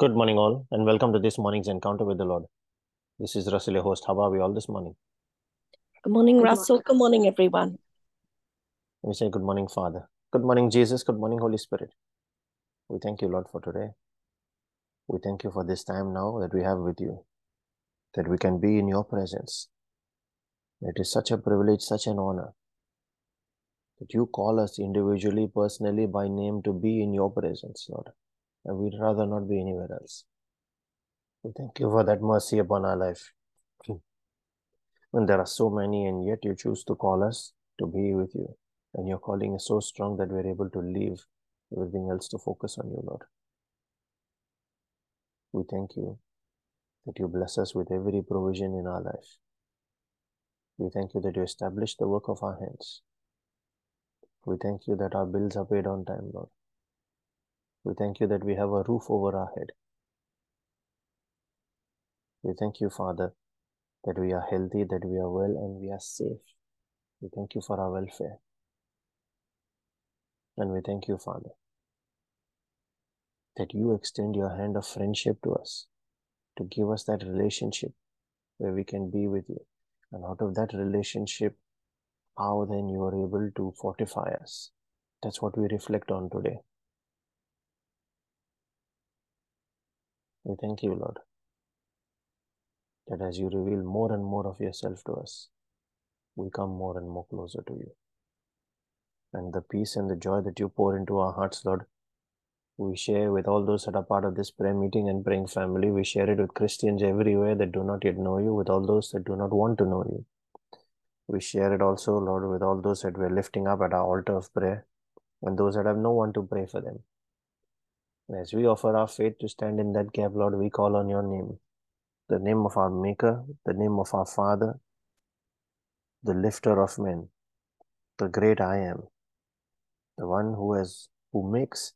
Good morning, all, and welcome to this morning's encounter with the Lord. This is Russell, your host. How are we all this morning? Good morning, Good Russell. Good morning, everyone. We say, Good morning, Father. Good morning, Jesus. Good morning, Holy Spirit. We thank you, Lord, for today. We thank you for this time now that we have with you, that we can be in your presence. It is such a privilege, such an honor that you call us individually, personally, by name to be in your presence, Lord. We'd rather not be anywhere else. We thank you for that mercy upon our life. when there are so many, and yet you choose to call us to be with you. And your calling is so strong that we're able to leave everything else to focus on you, Lord. We thank you that you bless us with every provision in our life. We thank you that you establish the work of our hands. We thank you that our bills are paid on time, Lord. We thank you that we have a roof over our head. We thank you, Father, that we are healthy, that we are well, and we are safe. We thank you for our welfare. And we thank you, Father, that you extend your hand of friendship to us, to give us that relationship where we can be with you. And out of that relationship, how then you are able to fortify us. That's what we reflect on today. We thank you, Lord, that as you reveal more and more of yourself to us, we come more and more closer to you. And the peace and the joy that you pour into our hearts, Lord, we share with all those that are part of this prayer meeting and praying family. We share it with Christians everywhere that do not yet know you, with all those that do not want to know you. We share it also, Lord, with all those that we're lifting up at our altar of prayer and those that have no one to pray for them. As we offer our faith to stand in that gap, Lord, we call on your name, the name of our Maker, the name of our Father, the lifter of men, the great I am, the one who has who makes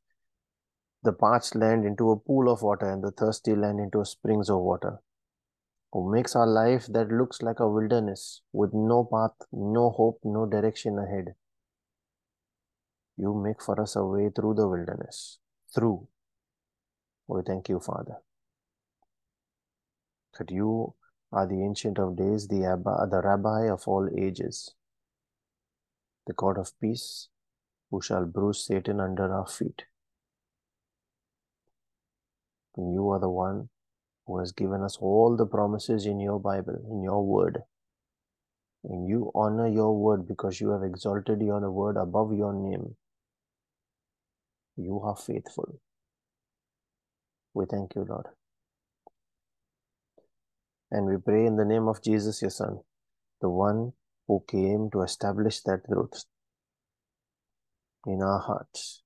the parched land into a pool of water and the thirsty land into springs of water, who makes our life that looks like a wilderness with no path, no hope, no direction ahead. You make for us a way through the wilderness, through. We thank you, Father, that you are the Ancient of Days, the, Abba, the Rabbi of all ages, the God of peace, who shall bruise Satan under our feet. And you are the one who has given us all the promises in your Bible, in your word. And you honor your word because you have exalted your word above your name. You are faithful. We thank you, Lord. And we pray in the name of Jesus, your Son, the one who came to establish that truth in our hearts,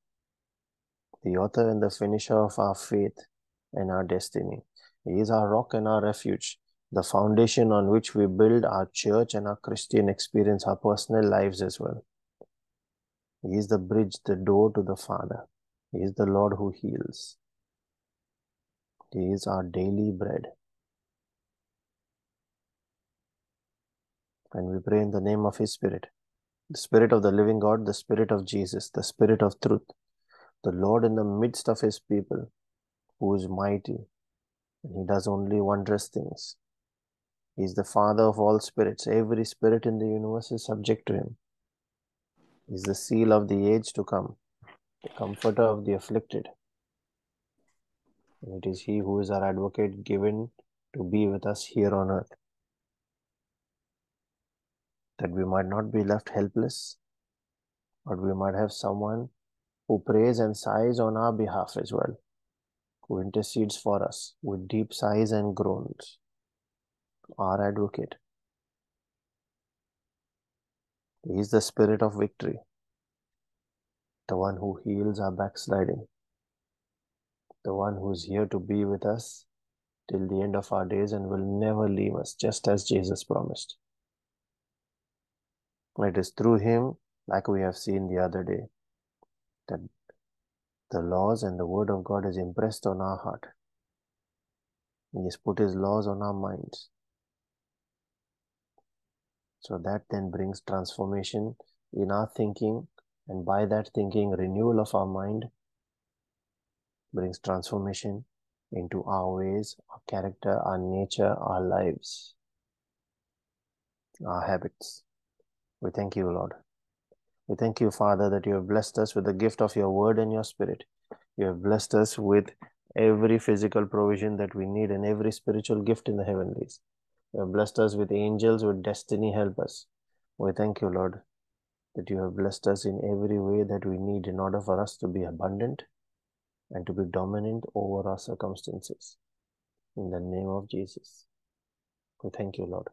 the author and the finisher of our faith and our destiny. He is our rock and our refuge, the foundation on which we build our church and our Christian experience, our personal lives as well. He is the bridge, the door to the Father. He is the Lord who heals. Is our daily bread. And we pray in the name of His Spirit, the Spirit of the living God, the Spirit of Jesus, the Spirit of truth, the Lord in the midst of His people, who is mighty, and He does only wondrous things. He is the Father of all spirits. Every spirit in the universe is subject to Him. He is the seal of the age to come, the comforter of the afflicted. And it is He who is our advocate given to be with us here on earth, that we might not be left helpless, but we might have someone who prays and sighs on our behalf as well, who intercedes for us with deep sighs and groans, our advocate. He is the spirit of victory, the one who heals our backsliding, the one who is here to be with us till the end of our days and will never leave us, just as Jesus promised. It is through him, like we have seen the other day, that the laws and the word of God is impressed on our heart. He has put his laws on our minds. So that then brings transformation in our thinking, and by that thinking, renewal of our mind brings transformation into our ways, our character, our nature, our lives, our habits. We thank you, Lord. We thank you, Father, that you have blessed us with the gift of your word and your spirit. You have blessed us with every physical provision that we need and every spiritual gift in the heavenlies. You have blessed us with angels, with destiny help us. We thank you, Lord, that you have blessed us in every way that we need in order for us to be abundant and to be dominant over our circumstances. In the name of Jesus. We thank you, Lord.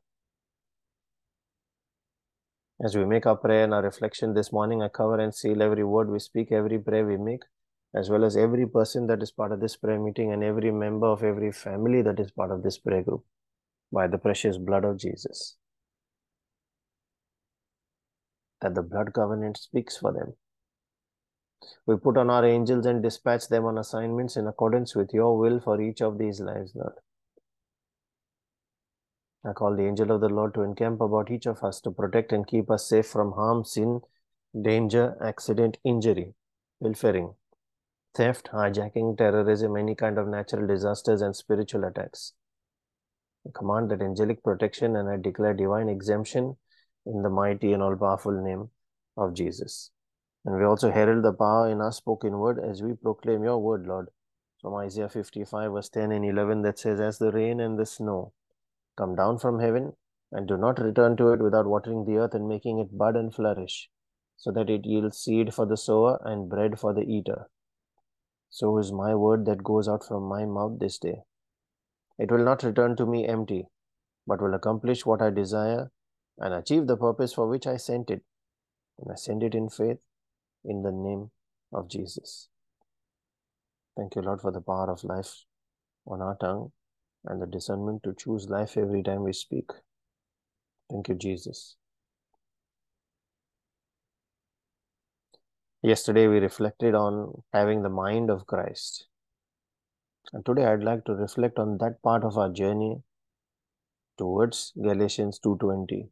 As we make our prayer and our reflection this morning, I cover and seal every word we speak, every prayer we make, as well as every person that is part of this prayer meeting and every member of every family that is part of this prayer group by the precious blood of Jesus. That the blood covenant speaks for them. We put on our angels and dispatch them on assignments in accordance with your will for each of these lives, Lord. I call the angel of the Lord to encamp about each of us to protect and keep us safe from harm, sin, danger, accident, injury, pilfering, theft, hijacking, terrorism, any kind of natural disasters, and spiritual attacks. I command that angelic protection and I declare divine exemption in the mighty and all powerful name of Jesus. And we also herald the power in our spoken word as we proclaim your word, Lord. From Isaiah 55, verse 10 and 11, that says, As the rain and the snow come down from heaven and do not return to it without watering the earth and making it bud and flourish, so that it yields seed for the sower and bread for the eater. So is my word that goes out from my mouth this day. It will not return to me empty, but will accomplish what I desire and achieve the purpose for which I sent it. And I send it in faith in the name of Jesus. Thank you, Lord, for the power of life on our tongue and the discernment to choose life every time we speak. Thank you, Jesus. Yesterday, we reflected on having the mind of Christ. And today, I'd like to reflect on that part of our journey towards Galatians 2.20,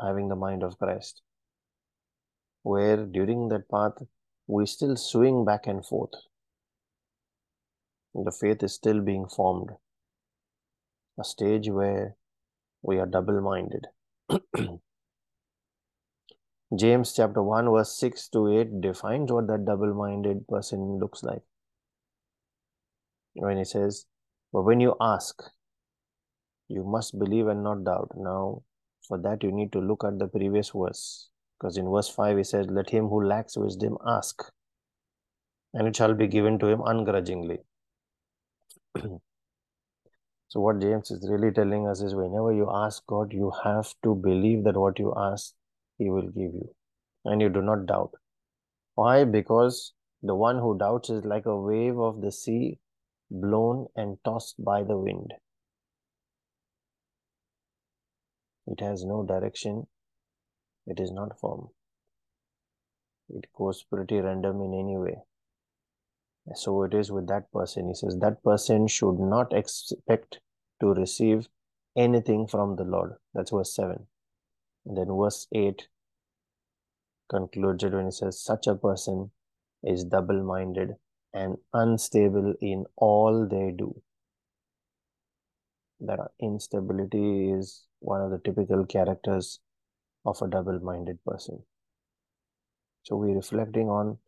having the mind of Christ, where during that path, we still swing back and forth. The faith is still being formed a stage where we are double minded. James chapter 1, verse 6 to 8 defines what that double minded person looks like. When he says, But when you ask, you must believe and not doubt. Now, for that, you need to look at the previous verse. Because in verse 5, he says, Let him who lacks wisdom ask, and it shall be given to him ungrudgingly. So what James is really telling us is whenever you ask God, you have to believe that what you ask, He will give you. And you do not doubt. Why? Because the one who doubts is like a wave of the sea blown and tossed by the wind. It has no direction. It is not firm. It goes pretty random in any way. So it is with that person. He says that person should not expect to receive anything from the Lord. That's verse 7. And then verse 8 concludes it when he says, Such a person is double minded and unstable in all they do. That instability is one of the typical characters of a double minded person. So we're reflecting on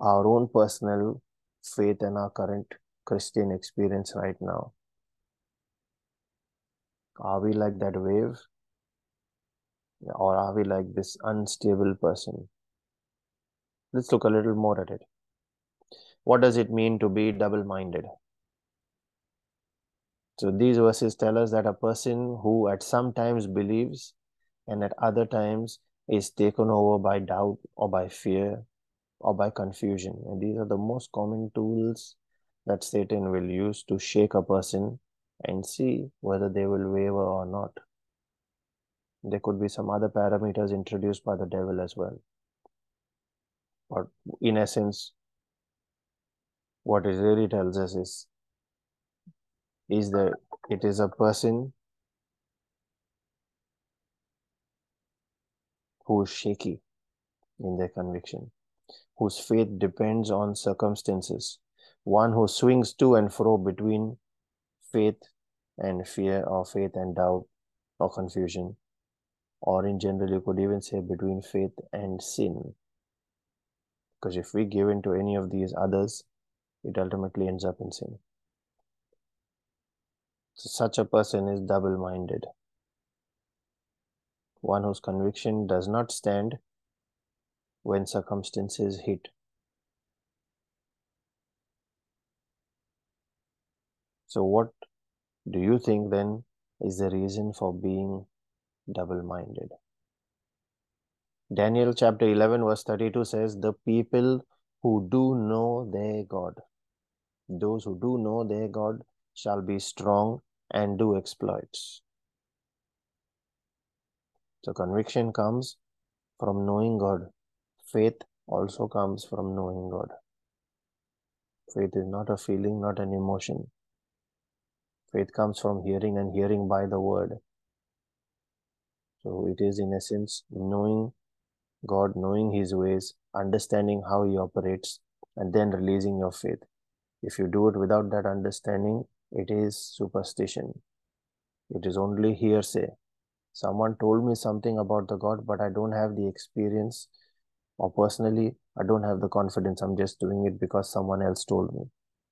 our own personal faith and our current Christian experience right now. Are we like that wave? Or are we like this unstable person? Let's look a little more at it. What does it mean to be double minded? So these verses tell us that a person who at some times believes and at other times is taken over by doubt or by fear or by confusion. And these are the most common tools that Satan will use to shake a person and see whether they will waver or not. There could be some other parameters introduced by the devil as well. But in essence, what it really tells us is, is that it is a person who is shaky in their conviction whose faith depends on circumstances, one who swings to and fro between faith and fear, or faith and doubt, or confusion, or in general, you could even say between faith and sin. Because if we give in to any of these others, it ultimately ends up in sin. So such a person is double minded. One whose conviction does not stand when circumstances hit. So, what do you think then is the reason for being double minded? Daniel chapter 11, verse 32 says, The people who do know their God, those who do know their God, shall be strong and do exploits. So, conviction comes from knowing God. Faith also comes from knowing God. Faith is not a feeling, not an emotion. Faith comes from hearing and hearing by the word. So it is in essence knowing God, knowing His ways, understanding how He operates, and then releasing your faith. If you do it without that understanding, it is superstition. It is only hearsay. Someone told me something about the God, but I don't have the experience, or personally, I don't have the confidence. I'm just doing it because someone else told me.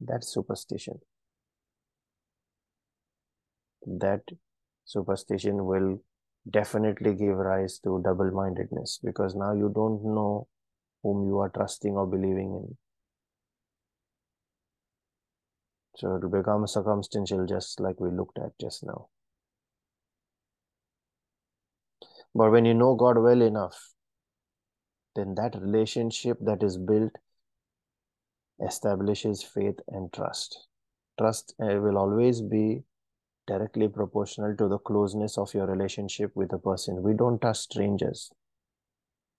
That's superstition. That superstition will definitely give rise to double mindedness because now you don't know whom you are trusting or believing in. So it becomes circumstantial, just like we looked at just now. But when you know God well enough, then that relationship that is built establishes faith and trust. Trust uh, will always be directly proportional to the closeness of your relationship with a person. We don't trust strangers.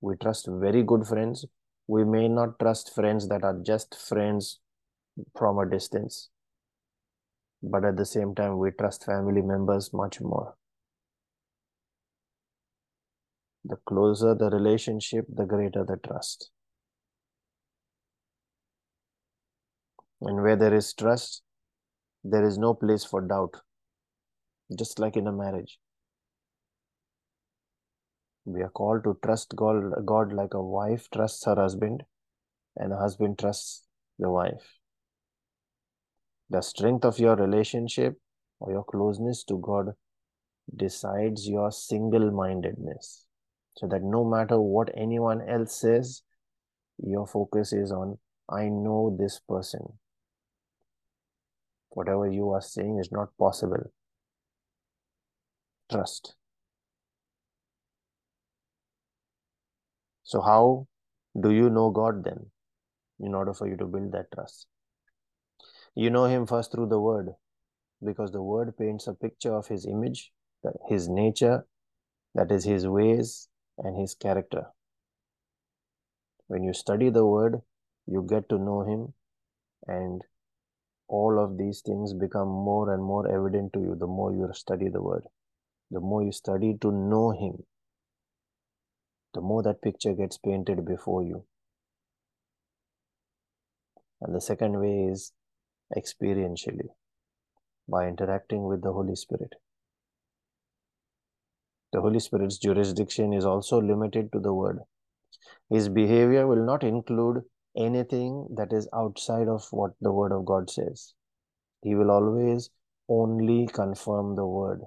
We trust very good friends. We may not trust friends that are just friends from a distance. But at the same time, we trust family members much more. The closer the relationship, the greater the trust. And where there is trust, there is no place for doubt just like in a marriage. We are called to trust God, God like a wife trusts her husband and a husband trusts the wife. The strength of your relationship or your closeness to God decides your single mindedness. So that no matter what anyone else says, your focus is on, I know this person. Whatever you are saying is not possible trust. So, how do you know God then in order for you to build that trust? You know Him first through the Word because the Word paints a picture of His image, His nature, that is His ways, and His character. When you study the Word, you get to know Him, and all of these things become more and more evident to you the more you study the Word the more you study to know Him, the more that picture gets painted before you. And the second way is experientially by interacting with the Holy Spirit. The Holy Spirit's jurisdiction is also limited to the Word. His behavior will not include anything that is outside of what the Word of God says. He will always only confirm the Word.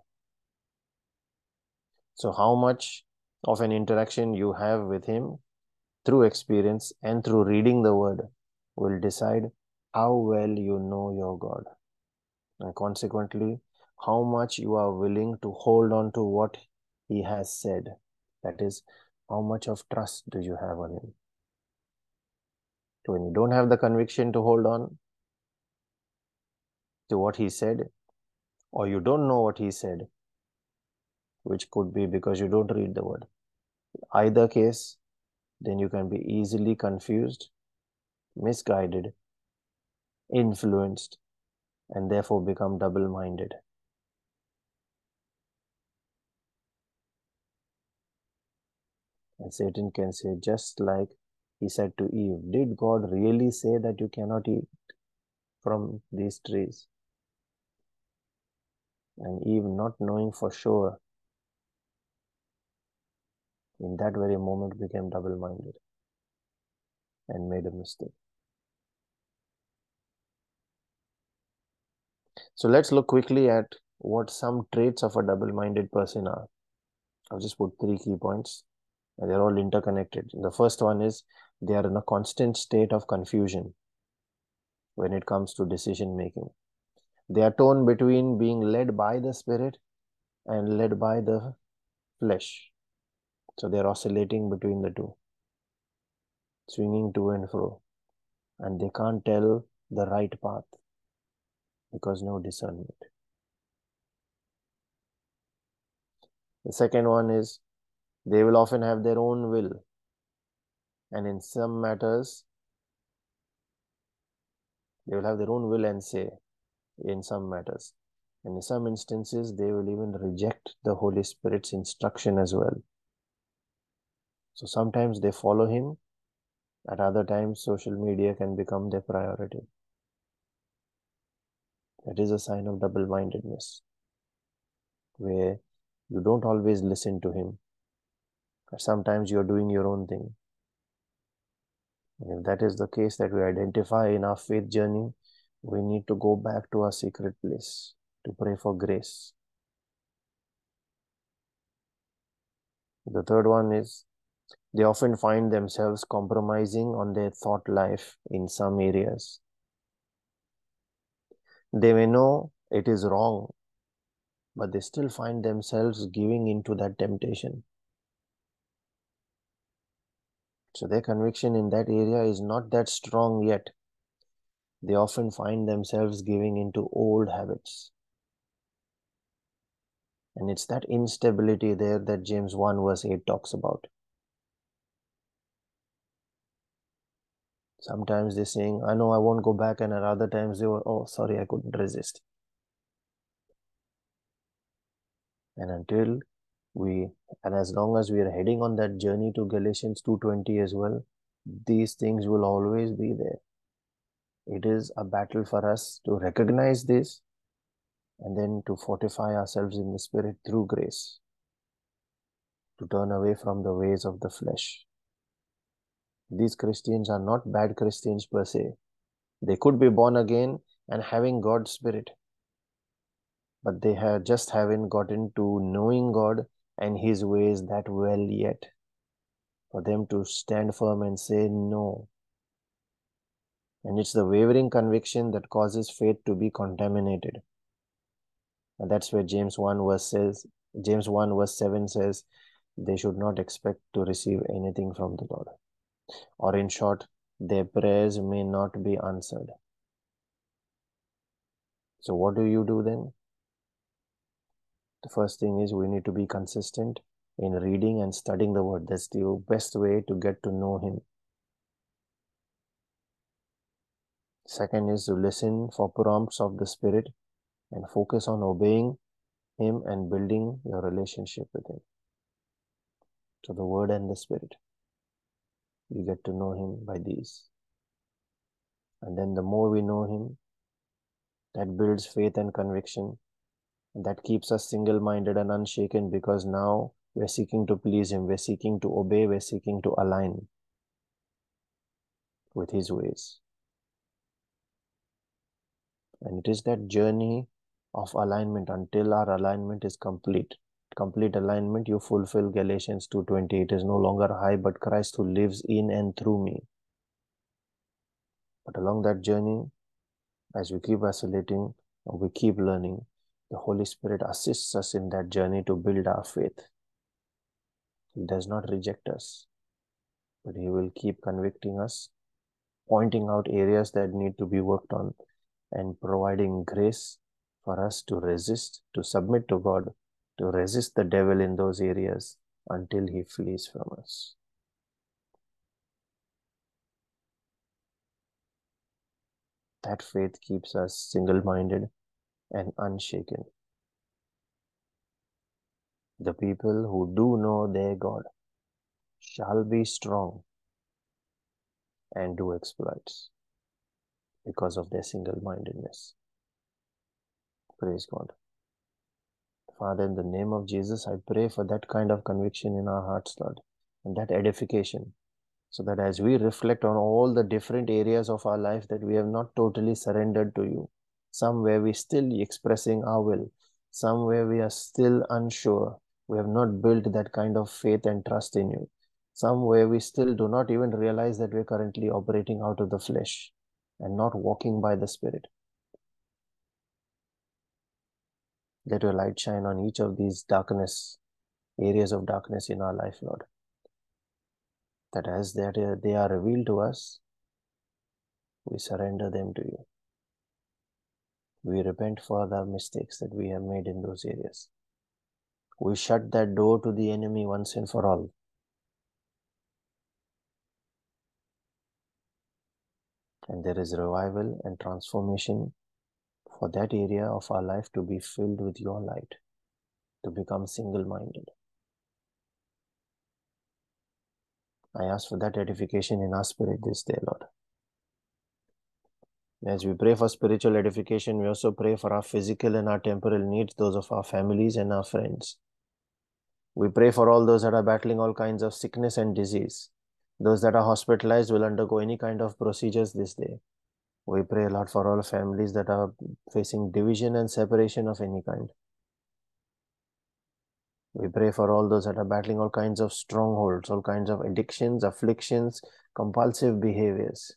So, how much of an interaction you have with Him through experience and through reading the Word will decide how well you know your God. And consequently, how much you are willing to hold on to what He has said. That is, how much of trust do you have on Him? So when you don't have the conviction to hold on to what He said, or you don't know what He said, which could be because you don't read the word. Either case, then you can be easily confused, misguided, influenced, and therefore become double minded. And Satan can say, just like he said to Eve, Did God really say that you cannot eat? from these trees. And Eve, not knowing for sure, in that very moment became double minded and made a mistake. So let's look quickly at what some traits of a double minded person are. I've just put three key points, they're all interconnected. The first one is they are in a constant state of confusion when it comes to decision making. They are torn between being led by the spirit and led by the flesh. So they're oscillating between the two, swinging to and fro, and they can't tell the right path because no discernment. The second one is they will often have their own will, and in some matters, they will have their own will and say in some matters. And in some instances, they will even reject the Holy Spirit's instruction as well. So sometimes they follow Him, at other times, social media can become their priority. That is a sign of double mindedness, where you don't always listen to Him. Sometimes you're doing your own thing. And if that is the case that we identify in our faith journey, we need to go back to our secret place to pray for grace. The third one is they often find themselves compromising on their thought life in some areas. They may know it is wrong, but they still find themselves giving into that temptation. So their conviction in that area is not that strong yet. They often find themselves giving into old habits. And it's that instability there that James 1 verse 8 talks about. Sometimes they're saying, I know I won't go back, and at other times they were, oh, sorry, I couldn't resist. And until we, and as long as we are heading on that journey to Galatians 2.20 as well, these things will always be there. It is a battle for us to recognize this and then to fortify ourselves in the Spirit through grace, to turn away from the ways of the flesh. These Christians are not bad Christians per se. They could be born again and having God's Spirit, but they have just haven't gotten to knowing God and His ways that well yet. For them to stand firm and say no. And it's the wavering conviction that causes faith to be contaminated. And that's where James 1 verse says, James 1 verse 7 says, they should not expect to receive anything from the Lord. Or in short, their prayers may not be answered. So what do you do then? The first thing is we need to be consistent in reading and studying the word. That's the best way to get to know him. Second is to listen for prompts of the Spirit and focus on obeying Him and building your relationship with Him. So, the Word and the Spirit. You get to know Him by these. And then, the more we know Him, that builds faith and conviction. That keeps us single minded and unshaken because now we're seeking to please Him, we're seeking to obey, we're seeking to align with His ways. And it is that journey of alignment until our alignment is complete. Complete alignment, you fulfill Galatians 2.20. It is no longer I, but Christ who lives in and through me. But along that journey, as we keep oscillating, we keep learning, the Holy Spirit assists us in that journey to build our faith. He does not reject us, but He will keep convicting us, pointing out areas that need to be worked on, and providing grace for us to resist, to submit to God, to resist the devil in those areas until he flees from us. That faith keeps us single minded and unshaken. The people who do know their God shall be strong and do exploits. because of their single mindedness. Praise God. Father, in the name of Jesus, I pray for that kind of conviction in our hearts, Lord, and that edification, so that as we reflect on all the different areas of our life that we have not totally surrendered to you, somewhere we're still expressing our will, somewhere we are still unsure, we have not built that kind of faith and trust in you, somewhere we still do not even realize that we're currently operating out of the flesh and not walking by the Spirit. Let your light shine on each of these darkness, areas of darkness in our life, Lord. That as they are, they are revealed to us, we surrender them to you. We repent for the mistakes that we have made in those areas. We shut that door to the enemy once and for all. And there is revival and transformation for that area of our life to be filled with your light, to become single minded. I ask for that edification in our spirit this day, Lord. As we pray for spiritual edification, we also pray for our physical and our temporal needs, those of our families and our friends. We pray for all those that are battling all kinds of sickness and disease. Those that are hospitalized will undergo any kind of procedures this day. We pray, a lot for all families that are facing division and separation of any kind. We pray for all those that are battling all kinds of strongholds, all kinds of addictions, afflictions, compulsive behaviors.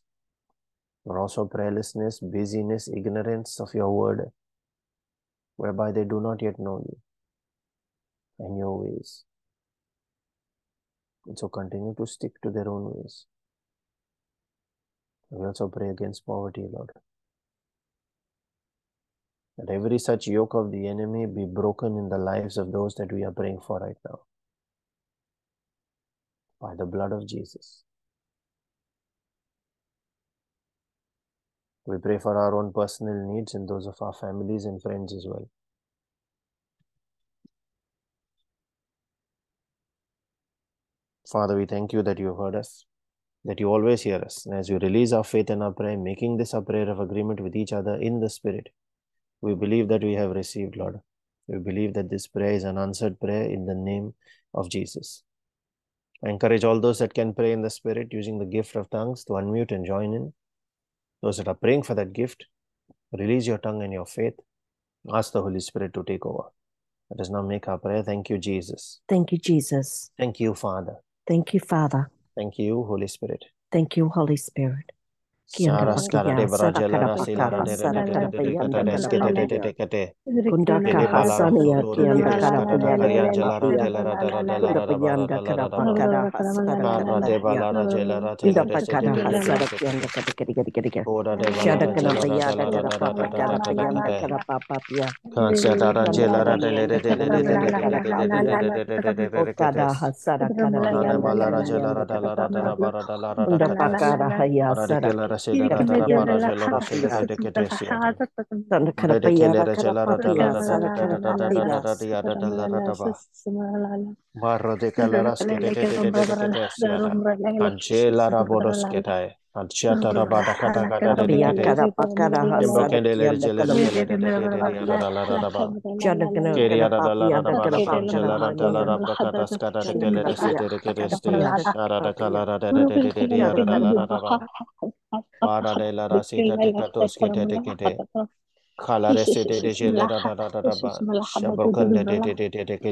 But also prayerlessness, busyness, ignorance of your word, whereby they do not yet know you and your ways. And so continue to stick to their own ways. We also pray against poverty, Lord. That every such yoke of the enemy be broken in the lives of those that we are praying for right now. By the blood of Jesus. We pray for our own personal needs and those of our families and friends as well. Father, we thank you that you have heard us, that you always hear us. And as you release our faith and our prayer, making this a prayer of agreement with each other in the Spirit, we believe that we have received, Lord. We believe that this prayer is an answered prayer in the name of Jesus. I encourage all those that can pray in the Spirit using the gift of tongues to unmute and join in. Those that are praying for that gift, release your tongue and your faith. Ask the Holy Spirit to take over. Let us now make our prayer. Thank you, Jesus. Thank you, Jesus. Thank you, Father. Thank you, Father. Thank you, Holy Spirit. Thank you, Holy Spirit. Hasara De te te. te. Barro de calaras te te. Kalare se de de je da da da da ba. Shabokan de de de de de de ke.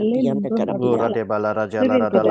yang de balara jalara yang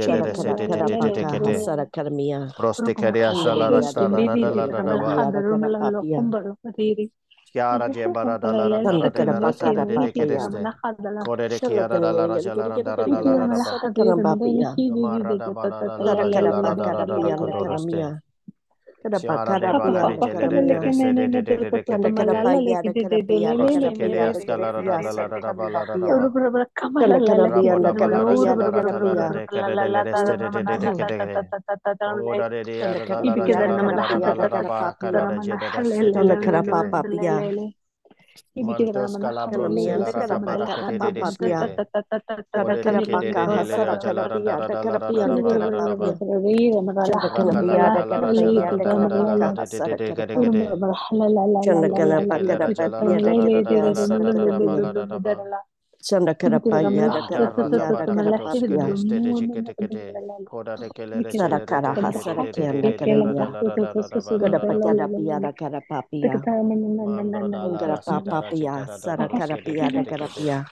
ya. Kunda Ara boda Pakara bala wara Piyanda da ja la ra da la Karapakara ra de de Pakara de de de Papiya koto ros ke de de ke ya da Kunda da sta. Pakara Payanda Iskala Karamiya bronte la ra se la ra da la Shada la la la la Kiyada ba. Karapiyanda Kara de la Karapakara nambora se la ra da Papiya la ra katas. Naste la Sada rachete Karapiyanda le Karapakara reketeste te. Papiya Koda de bala da da da da Kara chia la da da Piyaka da da da da Hasara da da da Kiyanda da da kara de Karapiya de de ste de de Kunda kete. Pakara Paka Da da Hasara da da Yanda da da da da da Karamiyanda da da da da da Karapiya da ba la da da la kiri ra kiri boro kiri te kiri le kiri kiri reketeste. hasara kara piyara kara Kapete kete papiya. kete ste de de ke le ya ra ya la ra da da ba. Sada kara Koda da paka ba da da hasara da le kara ya di ya. ya da ja la Kara kara kara kara Kara je kara da la ra kara da da ba. papiya. E Kunda la da piyanda ra kara da ba da miyanda ka da kara da da sta. papiya. Shada de ke le de je le Shada de se kara de de kara de de de paka kete. hasara kara miya. Proste keria Kunda sala da piyada sta la kara da da la piyada da kara da ba. piyada kara papiya. Chiara Gebara dalla randara Kanda de kara la paka rasa de kara de de papiya. kedeste. Kore de Shada Chiara kara dalla miya raja la kiri kiri randara kiri dalla kiri raba. hasara kara papiya. Amara da bana da la Sada raja kara la paka randara kara da la piyanda kara kodoroste. miya. Kada Kerapapa, Mantos calabron se la miyanda kara rata bara pakara kete de papa piya. deskete. Kada Ore de kara kede de paka de le hasara raja kara la randa piyada rada la kara rada piyanda raba kara la rada papiya. ba. Kanda kara Rakala rada Sanda karapaya da karapaya karapaya. Sara karapaya karapaya.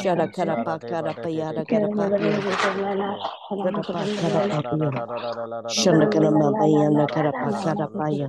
Shara karapa karapa yara karapa karapa karapa shana karama bayana karapa karapa ya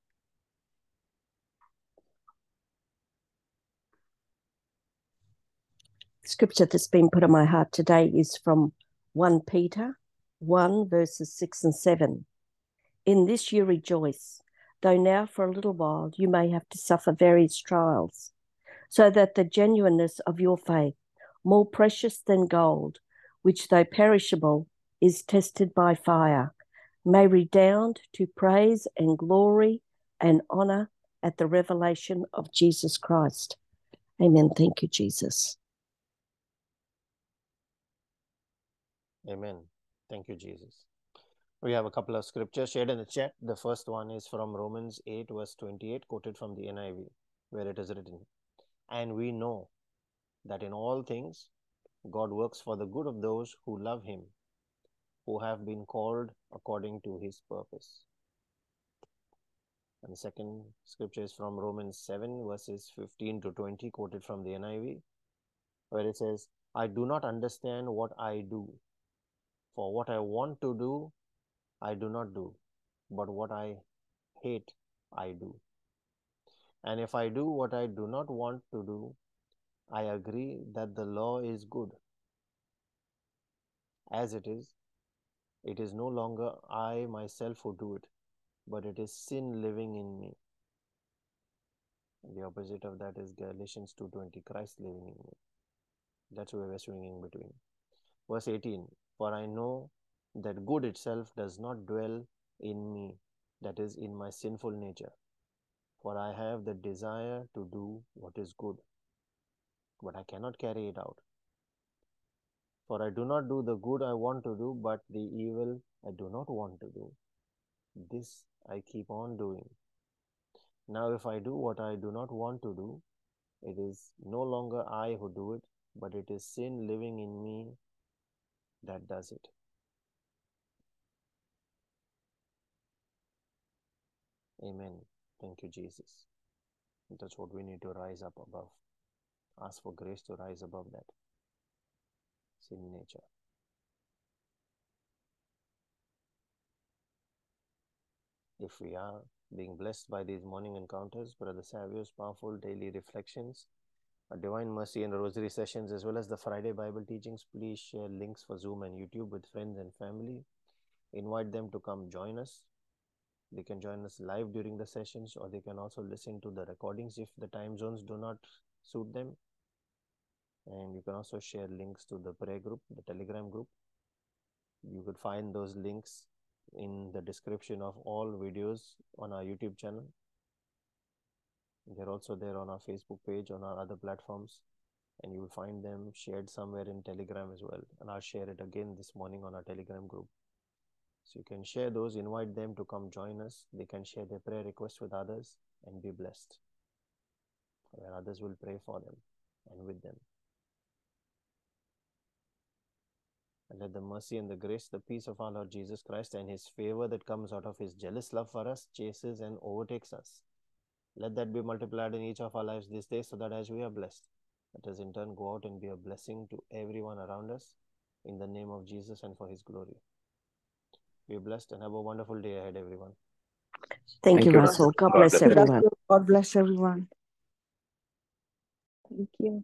Scripture that's been put on my heart today is from 1 Peter 1, verses 6 and 7. In this you rejoice, though now for a little while you may have to suffer various trials, so that the genuineness of your faith, more precious than gold, which though perishable is tested by fire, may redound to praise and glory and honor at the revelation of Jesus Christ. Amen. Thank you, Jesus. Amen. Thank you, Jesus. We have a couple of scriptures shared in the chat. The first one is from Romans 8, verse 28, quoted from the NIV, where it is written, And we know that in all things God works for the good of those who love Him, who have been called according to His purpose. And the second scripture is from Romans 7, verses 15 to 20, quoted from the NIV, where it says, I do not understand what I do. For what I want to do, I do not do, but what I hate, I do. And if I do what I do not want to do, I agree that the law is good. As it is, it is no longer I myself who do it, but it is sin living in me. The opposite of that is Galatians 2:20, Christ living in me. That's where we're swinging between. Verse 18, For I know that good itself does not dwell in me, that is, in my sinful nature. For I have the desire to do what is good, but I cannot carry it out. For I do not do the good I want to do, but the evil I do not want to do. This I keep on doing. Now, if I do what I do not want to do, it is no longer I who do it, but it is sin living in me that does it. Amen. Thank you, Jesus. That's what we need to rise up above. Ask for grace to rise above that sin nature. If we are being blessed by these morning encounters, Brother Savio's powerful daily reflections, divine mercy and rosary sessions, as well as the Friday Bible teachings, please share links for Zoom and YouTube with friends and family. Invite them to come join us. They can join us live during the sessions, or they can also listen to the recordings if the time zones do not suit them. And you can also share links to the prayer group, the Telegram group. You could find those links in the description of all videos on our YouTube channel. They're also there on our Facebook page, on our other platforms, and you will find them shared somewhere in Telegram as well. And I'll share it again this morning on our Telegram group. So you can share those, invite them to come join us. They can share their prayer requests with others and be blessed. Where others will pray for them and with them. And let the mercy and the grace, the peace of our Lord Jesus Christ, and his favor that comes out of his jealous love for us chases and overtakes us. Let that be multiplied in each of our lives this day so that as we are blessed, let us in turn go out and be a blessing to everyone around us in the name of Jesus and for his glory. Be blessed and have a wonderful day ahead, everyone. Thank, Thank you, you, Russell. Russell. God God bless bless everyone. God bless everyone. Thank you.